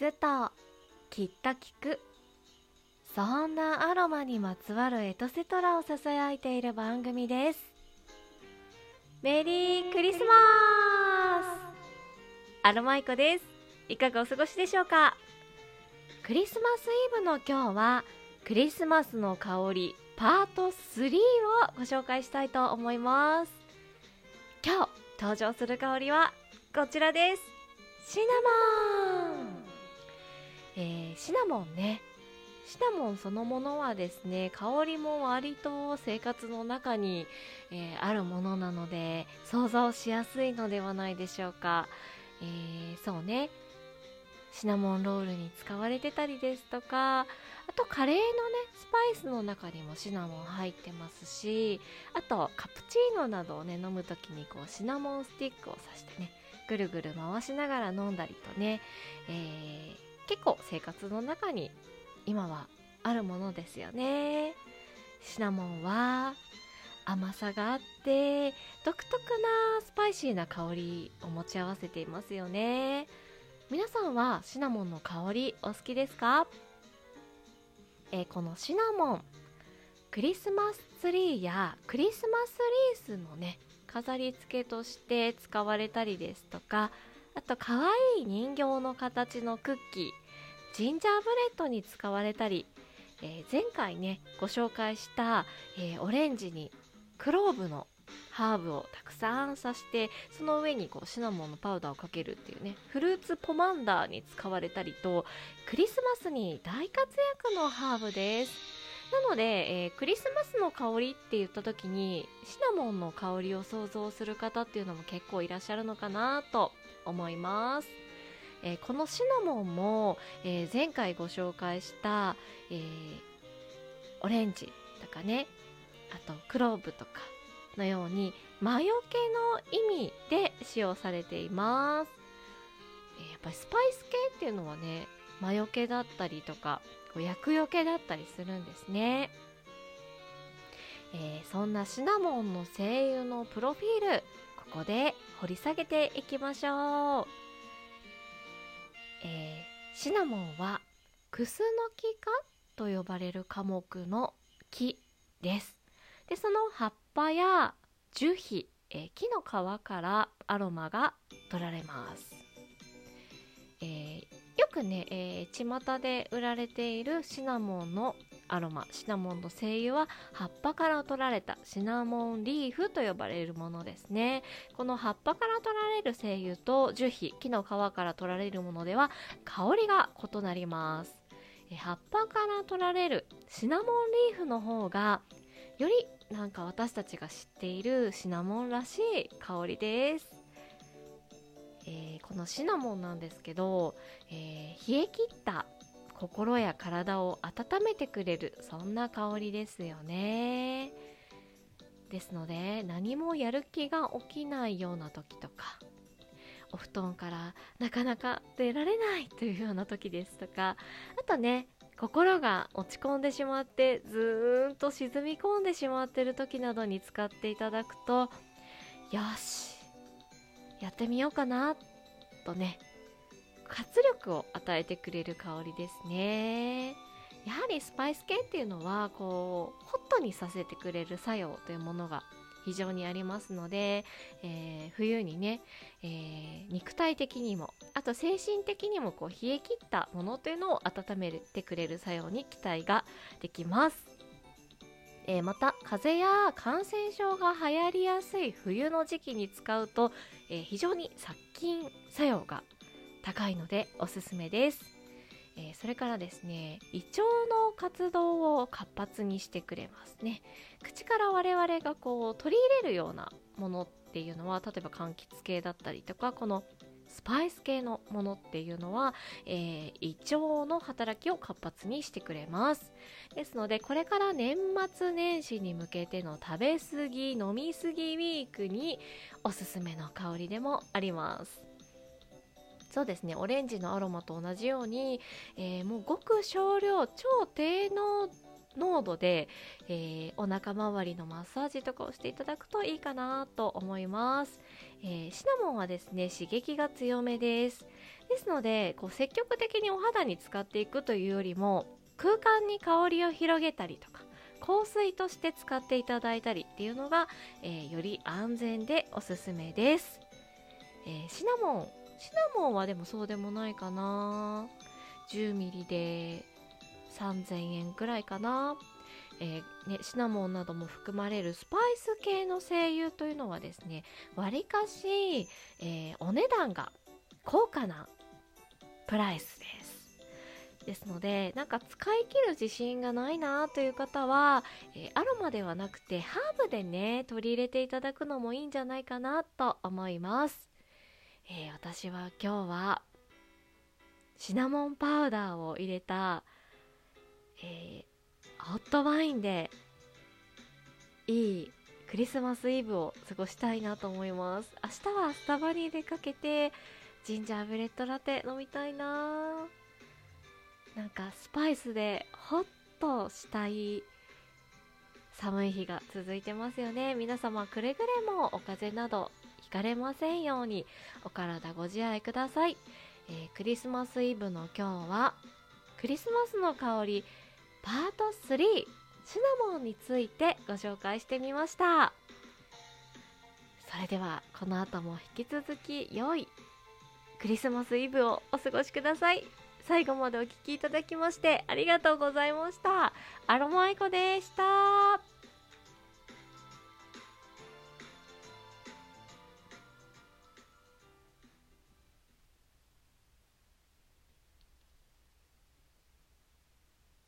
くときっと聞く。そんなアロマにまつわるエトセトラをささやいている番組です。メリークリスマス。アロマイコです。いかがお過ごしでしょうか？クリスマスイブの今日はクリスマスの香りパート3をご紹介したいと思います。今日登場する香りはこちらです。シナモン、えー、シナモンね。シナモンそのものはですね香りも割と生活の中に、えー、あるものなので想像しやすいのではないでしょうか、えー、そうね。シナモンロールに使われてたりですとかあとカレーのねスパイスの中にもシナモン入ってますしあとカプチーノなどをね飲む時にこうシナモンスティックを刺してねぐるぐる回しながら飲んだりとね、えー、結構生活の中に今はあるものですよね。シナモンは甘さがあって独特なスパイシーな香りを持ち合わせていますよね。皆さんはシナモンの香りお好きですか、えー、このシナモンクリスマスツリーやクリスマスリースのね飾り付けとして使われたりですとかあと可愛い人形の形のクッキージンジャーブレッドに使われたり、えー、前回ねご紹介した、えー、オレンジにクローブのハーブをたくさん刺してその上にこうシナモンのパウダーをかけるっていうねフルーツポマンダーに使われたりとクリスマスに大活躍のハーブです。なので、えー、クリスマスの香りって言った時にシナモンの香りを想像する方っていうのも結構いらっしゃるのかなと思います、えー、このシナモンも、えー、前回ご紹介した、えオレンジとかねあとクローブとかのように魔除けの意味で使用されています、えやっぱりスパイス系っていうのはね魔除けだったりとか厄除けだったりするんですね、えー、そんなシナモンの声優のプロフィールここで掘り下げていきましょう、シナモンはクスノキ科と呼ばれる科目の木です。でその葉っぱや樹皮、え、木の皮からアロマが取られます、えー、よくね、えー、巷で売られているシナモンのアロマシナモンの精油は葉っぱから取られたシナモンリーフと呼ばれるものですね。この葉っぱから取られる精油と樹皮木の皮から取られるものでは香りが異なります。葉っぱから取られるシナモンリーフの方がよりなんか私たちが知っているシナモンらしい香りです。えー、このシナモンなんですけど、えー、冷え切った心や体を温めてくれるそんな香りですよね。ですので何もやる気が起きないような時とかお布団からなかなか出られないというような時ですとかあとね心が落ち込んでしまってずーんと沈み込んでしまってる時などに使っていただくとよしやってみようかなとね活力を与えてくれる香りですね。やはりスパイス系っていうのはこうホットにさせてくれる作用というものが非常にありますので、えー、冬にね、えー、肉体的にもあと精神的にもこう冷え切ったものというのを温めてくれる作用に期待ができます。えー、また風邪や感染症が流行りやすい冬の時期に使うと、えー、非常に殺菌作用が高いのでおすすめです、えー、それからですね胃腸の活動を活発にしてくれますね。口から我々がこう取り入れるようなものっていうのは例えば柑橘系だったりとかこのスパイス系のものっていうのは、えー、胃腸の働きを活発にしてくれます。ですのでこれから年末年始に向けての食べ過ぎ飲み過ぎウィークにおすすめの香りでもあります。そうですね。オレンジのアロマと同じように、えー、もうごく少量超低濃濃度で、えー、お腹周りのマッサージとかをしていただくといいかなと思います、えー、シナモンはですね刺激が強めです。ですのでこう積極的にお肌に使っていくというよりも空間に香りを広げたりとか香水として使っていただいたりっていうのが、えー、より安全でおすすめです、え、シナモンシナモンはでもそうでもないかな。10ml で3000円くらいかな。えー、ね、シナモンなども含まれるスパイス系の精油というのはですねわりかし、えー、お値段が高価なプライスです。ですのでなんか使い切る自信がないなという方は、えー、アロマではなくてハーブでね取り入れていただくのもいいんじゃないかなと思います、え私は今日はシナモンパウダーを入れた、えホットワインでいいクリスマスイブを過ごしたいなと思います。明日はスタバに出かけてジンジャーブレッドラテ飲みたいな。なんかスパイスでホッとしたい寒い日が続いてますよね。皆様くれぐれもお風邪などひかれませんようにお体ご自愛ください、えー、クリスマスイブの今日はクリスマスの香りパート3シナモンについてご紹介してみました。それではこの後も引き続き良いクリスマスイブをお過ごしください。最後までお聴きいただきましてありがとうございました。アロマイコでした。